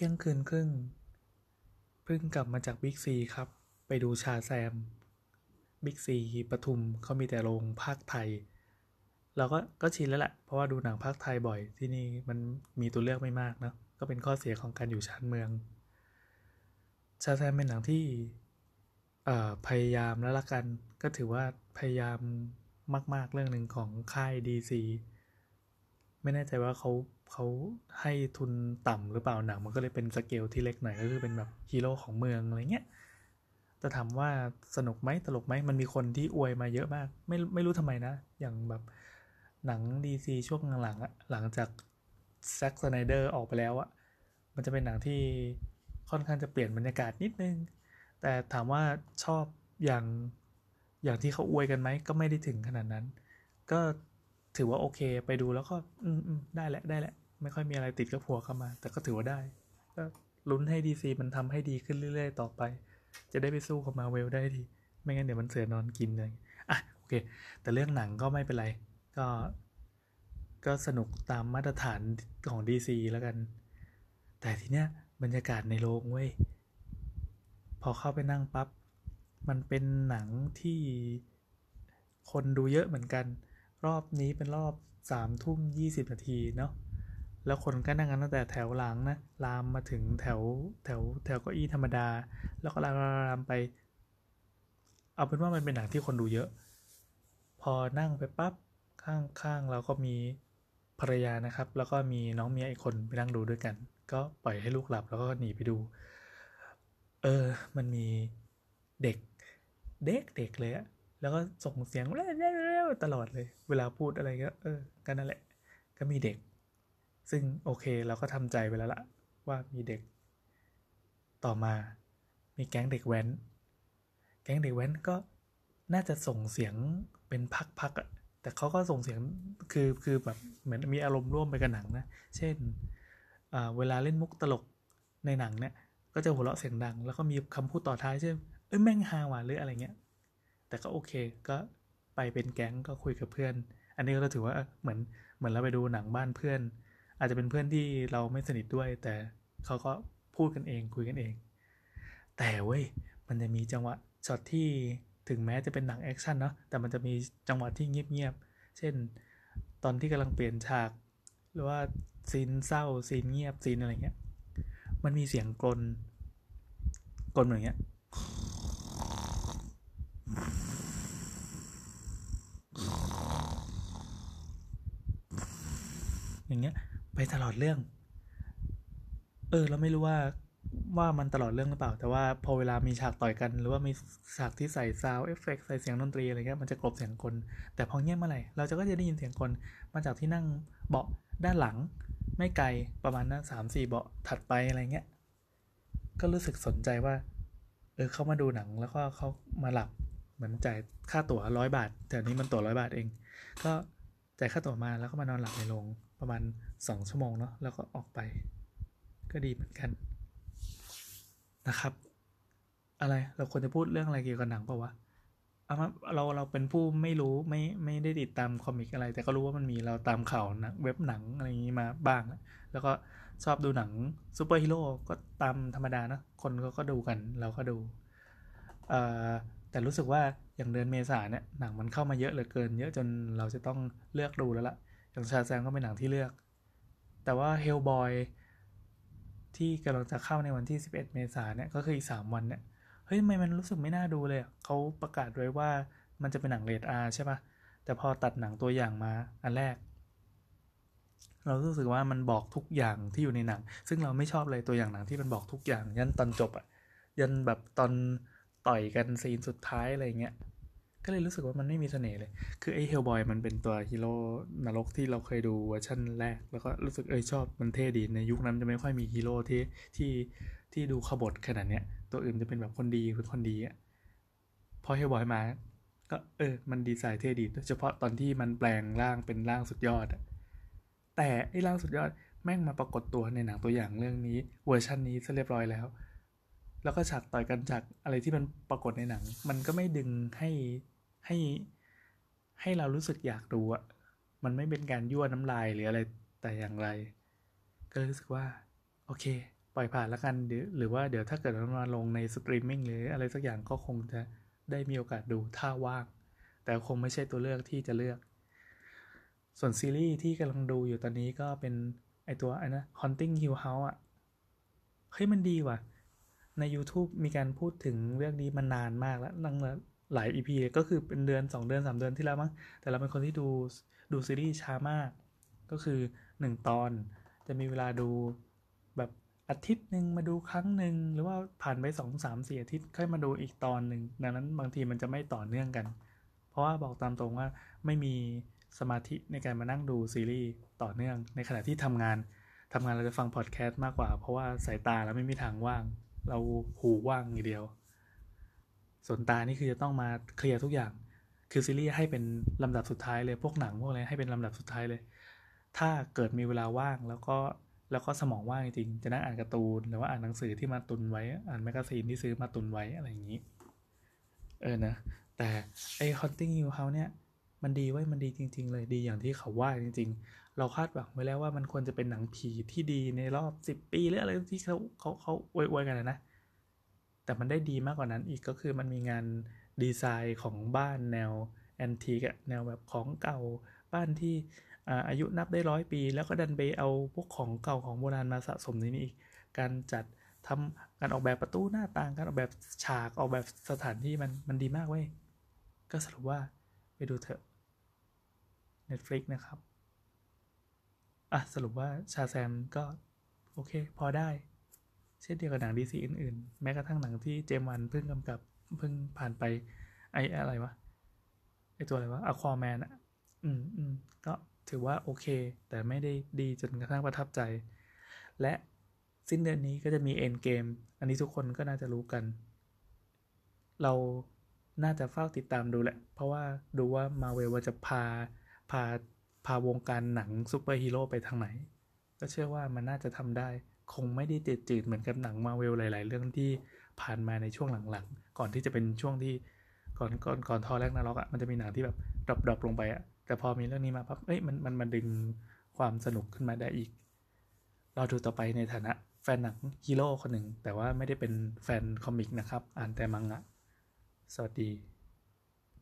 ที่ยงคืนครึ่ง เพิ่งกลับมาจากบิ๊กซีครับ ไปดู Shazam บิ๊กซีปทุมเขามีแต่โรงพากย์ไทย เราก็ก็ชินแล้วแหละ เพราะว่าดูหนังพากย์ไทยบ่อยที่นี่มันมีตัวเลือกไม่มากเนาะก็เป็นข้อเสียของการอยู่ชานเมือง Shazam เป็นหนังที่พยายามแล้วละกัน ก็ถือว่าพยายามมาก ๆ เรื่องหนึ่งของค่าย DCไม่แน่ใจว่าเขา เขาให้ทุนต่ำหรือเปล่าหนังมันก็เลยเป็นสเกลที่เล็กหน่อยก็คือเป็นแบบฮีโร่ของเมืองอะไรเงี้ยแต่ถามว่าสนุกไหมตลกไหมมันมีคนที่อวยมาเยอะมาก ไม่ไม่รู้ทำไมนะ อย่างแบบหนัง DC ช่วงหลังอะหลังจาก Zack Snyder ออกไปแล้วอะมันจะเป็นหนังที่ค่อนข้างจะเปลี่ยนบรรยากาศนิดนึง แต่ถามว่าชอบอย่างอย่างที่เขาอวยกันไหมก็ไม่ได้ถึงขนาดนั้น ก็ ถือว่าโอเค ไปดูแล้วก็ อืมได้แหละได้แหละ ไม่ค่อยมีอะไรติดกับหัวเข้ามา แต่ก็ถือว่าได้ก็ลุ้นให้ดีซีมันทำให้ดีขึ้นเรื่อย ๆ ต่อไป จะได้ไปสู้กับมาเวลได้ดีไม่งั้นเดี๋ยวมันเสือนอนกินเลยอะโอเค แต่เรื่องหนังก็ไม่เป็นไร ก็ ก็สนุกตามมาตรฐานของ DC แล้วกัน แต่ทีเนี้ยบรรยากาศในโรงเว้ย พอเข้าไปนั่งปับ๊บ มันเป็นหนังที่คนดูเยอะเหมือนกัน รอบนี้เป็นรอบสามทุ่มยี่สิบนาทีเนาะแล้วคนก็นั่งกันตั้งแต่แถวหลังนะ ลามมาถึงแถวแถวแถวเก้าอี้ธรรมดา แล้วก็ลามลามไป เอาเป็นว่ามันเป็นหนังที่คนดูเยอะ พอนั่งไปปับ๊บข้างข้างเราก็มีภรรยานะครับ แล้วก็มีน้องเมียอีกคนไปนั่งดูด้วยกัน ก็ปล่อยให้ลูกหลับแล้วก็หนีไปดู เออ มันมีเด็ก เด็กเด็กเลยอะ แล้วก็ส่งเสียงเร็วๆตลอดเลย เวลาพูดอะไรก็เออกันนั่นแหละ ก็มีเด็ก ซึ่งโอเคเราก็ทำใจไปแล้วละว่ามีเด็ก ต่อมา มีแก๊งเด็กแว้น แก๊งเด็กแว้นก็น่าจะส่งเสียงเป็นพักๆอะแต่เขาก็ส่งเสียงคือคือแบบเหมือนมีอารมณ์ร่วมไปกับหนังนะ เช่นเวลาเล่นมุกตลกในหนังเนี่ย ก็จะหัวเราะเสียงดัง แล้วก็มีคำพูดต่อท้ายเช่นเอ้ยแม่งฮาว่ะหรืออะไรเงี้ย แต่ก็โอเคก็ไปเป็นแก๊งก็คุยกับเพื่อน อันนี้ก็ถือว่าเหมือนเหมือนเราไปดูหนังบ้านเพื่อน อาจจะเป็นเพื่อนที่เราไม่สนิทด้วย แต่เขาก็พูดกันเองคุยกันเอง แต่เว้ยมันจะมีจังหวะช็อตที่ถึงแม้จะเป็นหนังแอคชั่นเนาะแต่มันจะมีจังหวะที่เงียบๆเช่น ตอนที่กำลังเปลี่ยนฉาก หรือว่าซีนเศร้าซีนเงียบซีนอะไรเงี้ยมันมีเสียงกลนกลนอย่างเงี้ย อย่างเงี้ย ไปตลอดเรื่อง เออ เราไม่รู้ว่าว่ามันตลอดเรื่องหรือเปล่า แต่ว่าพอเวลามีฉากต่อยกัน หรือว่ามีฉากที่ใส่ซาวเอฟเฟกใส่เสียงดนตรีอะไรเงี้ยมันจะกลบเสียงคน แต่พอเงียบเมื่อไหร่เราจะก็จะได้ยินเสียงคนมาจากที่นั่งเบาะด้านหลัง ไม่ไกลประมาณนั้นสามสี่เบาะถัดไปอะไรเงี้ยก็รู้สึกสนใจว่า เออเขามาดูหนังแล้วก็เขามาหลับเหมือนจ่ายค่าตั๋วร้อยบาทแต่นี้มันตั๋วร้อยบาทเอง ก็จ่ายค่าตั๋วมาแล้วก็มานอนหลับในโรง ประมาณสองชั่วโมงเนาะแล้วก็ออกไปก็ดีเหมือนกันนะครับ อะไรเราควรจะพูดเรื่องอะไรเกี่ยวกับหนังเปล่าวะเอามาเราเราเป็นผู้ไม่รู้ไม่ไม่ได้ติดตาม comic อะไร แต่ก็รู้ว่ามันมีเราตามข่าวนะเว็บหนังอะไรอย่างนี้มาบ้าง แล้วก็ชอบดูหนังซูเปอร์ฮีโร่ก็ตามธรรมดานะคนก็ก็ดูกันเราก็ดูเอ่อแต่รู้สึกว่าอย่างเดือนเมษาเนี่ยหนังมันเข้ามาเยอะเหลือเกิน เยอะจนเราจะต้องเลือกดูแล้วละ่ะ อย่างชาแซงก็เป็นหนังที่เลือก แต่ว่าเฮลบอยที่กำลังจะเข้าในวันที่ 11 เมษายนเนี่ยก็คืออีก 3 วันเนี่ยเฮ้ยทำไมมันรู้สึกไม่น่าดูเลยเขาประกาศไว้ว่ามันจะเป็นหนังเรทอาร์ใช่ปะแต่พอตัดหนังตัวอย่างมาอันแรก เรารู้สึกว่ามันบอกทุกอย่างที่อยู่ในหนัง ซึ่งเราไม่ชอบเลยตัวอย่างหนังที่มันบอกทุกอย่าง ยันตอนจบอะยันแบบตอนต่อยกันซีนสุดท้ายอะไรเงี้ย ก็เลยรู้สึกว่ามันไม่มีเสน่ห์เลย คือไอ้ Hellboy มันเป็นตัวฮีโร่นรกที่เราเคยดูเวอร์ชันแรก แล้วก็รู้สึกเอ้ยชอบมันเท่ดี ในยุคนั้นจะไม่ค่อยมีฮีโร่ที่ที่ที่ดูขบถขนาดเนี้ย ตัวอื่นจะเป็นแบบคนดีเป็นคนดีอะ พอ Hellboy มา ก็เออ มันดีไซน์เท่ดี โดยเฉพาะตอนที่มันแปลงร่างเป็นร่างสุดยอดอะแต่ไอ้ร่างสุดยอดแม่งมาปรากฏตัวในหนังตัวอย่างเรื่องนี้เวอร์ชันนี้ซะเรียบร้อยแล้วแล้วก็ฉากต่อยกันจากอะไรที่มันปรากฏในหนัง มันก็ไม่ดึงให้ ให้ให้เรารู้สึกอยากดูอะมันไม่เป็นการยั่วน้ำลายหรืออะไรแต่อย่างไร ก็รู้สึกว่า โอเค ปล่อยผ่านแล้วกันหรือหรือว่าเดี๋ยวถ้าเกิดมันมาลงในสตรีมมิ่งหรืออะไรสักอย่างก็คงจะได้มีโอกาสดูถ้าว่าง แต่คงไม่ใช่ตัวเลือกที่จะเลือก ส่วนซีรีส์ที่กำลังดูอยู่ตอนนี้ก็เป็นไอตัวไอ้นะ Haunting Hill House อะ เฮ้ยมันดีว่ะ ใน YouTube มีการพูดถึงเรื่องนี้มานานมากแล้วนั่ง หลาย EP ก็คือเป็นเดือน 2 เดือน 3 เดือนที่แล้วมั้งแต่เราเป็นคนที่ดูดูซีรีส์ช้ามาก ก็คือ 1 ตอนจะมีเวลาดูแบบอาทิตย์หนึ่งมาดูครั้งหนึ่งหรือว่าผ่านไป2 3 4อาทิตย์ค่อยมาดูอีกตอนหนึ่งดังนั้นบางทีมันจะไม่ต่อเนื่องกัน เพราะว่าบอกตามตรงว่าไม่มีสมาธิในการมานั่งดูซีรีส์ต่อเนื่อง ในขณะที่ทำงานทำงานเราจะฟังพอดแคสต์มากกว่า เพราะว่าสายตาเราไม่มีทางว่าง เราหูว่างอย่างเดียว ส่วนตานี่คือจะต้องมาเคลียร์ทุกอย่าง คือซีรีส์ให้เป็นลำดับสุดท้ายเลย พวกหนังพวกอะไรให้เป็นลำดับสุดท้ายเลย ถ้าเกิดมีเวลาว่างแล้วก็แล้วก็สมองว่างจริง จะนั่งอ่านการ์ตูนหรือว่าอ่านหนังสือที่มาตุนไว้ อ่าน magazine ที่ซื้อมาตุนไว้อะไรอย่างนี้ เออนะ แต่ไอ้ Haunting Hill House เนี่ย มันดีไว้มันดีจริง ๆ เลยดีอย่างที่เขาว่าจริง ๆ เราคาดหวังไว้แล้วว่ามันควรจะเป็นหนังผีที่ดีในรอบสิบปีหรืออะไรที่เขาเขาเขาอวยๆกันนะ แต่มันได้ดีมากกว่านั้นอีกก็คือมันมีงานดีไซน์ของบ้านแนวแอนทีกอะแนวแบบของเก่าบ้านที่อายุนับได้ร้อยปี แล้วก็ดันไปเอาพวกของเก่าของโบราณมาสะสมในนี้อีก การจัดทำการออกแบบประตูหน้าต่างการออกแบบฉากออกแบบสถานที่มันมันดีมากเว้ยก็สรุปว่าไปดูเถอะ Netflix นะครับ อะ สรุปว่าชาแซมก็ โอเค พอได้ เช่นเดียวกับหนังดีซีอื่นๆ แม้กระทั่งหนังที่เจมวันเพิ่งกำกับเพิ่งผ่านไปไอ้อะไรวะไอตัวอะไรวะอะควาแมนอะอืมอืมก็ถือว่าโอเค แต่ไม่ได้ดีจนกระทั่งประทับใจ และสิ้นเดือนนี้ก็จะมี Endgame อันนี้ทุกคนก็น่าจะรู้กัน เราน่าจะเฝ้าติดตามดูแหละ เพราะว่าดูว่ามาเวลว่าจะพาพาพาวงการหนังซูเปอร์ฮีโร่ไปทางไหน ก็เชื่อว่ามันน่าจะทำได้ คงไม่ได้จืดจืดเหมือนกับหนังมาเวลหลาย ๆ เรื่องที่ผ่านมาในช่วงหลังๆ ก่อนที่จะเป็นช่วงที่ก่อนก่อนก่อน Thor Ragnarok อะ่ะมันจะมีหนังที่แบบ drop drop ลงไปอะ่ะแต่พอมีเรื่องนี้มาปั๊บเอ้ยมันมันมันดึงความสนุกขึ้นมาได้อีก เราดูต่อไปในฐานะแฟนหนังฮีโร่คนหนึ่งแต่ว่าไม่ได้เป็นแฟนคอมิกนะครับ อ่านแต่มังงะสวัสดี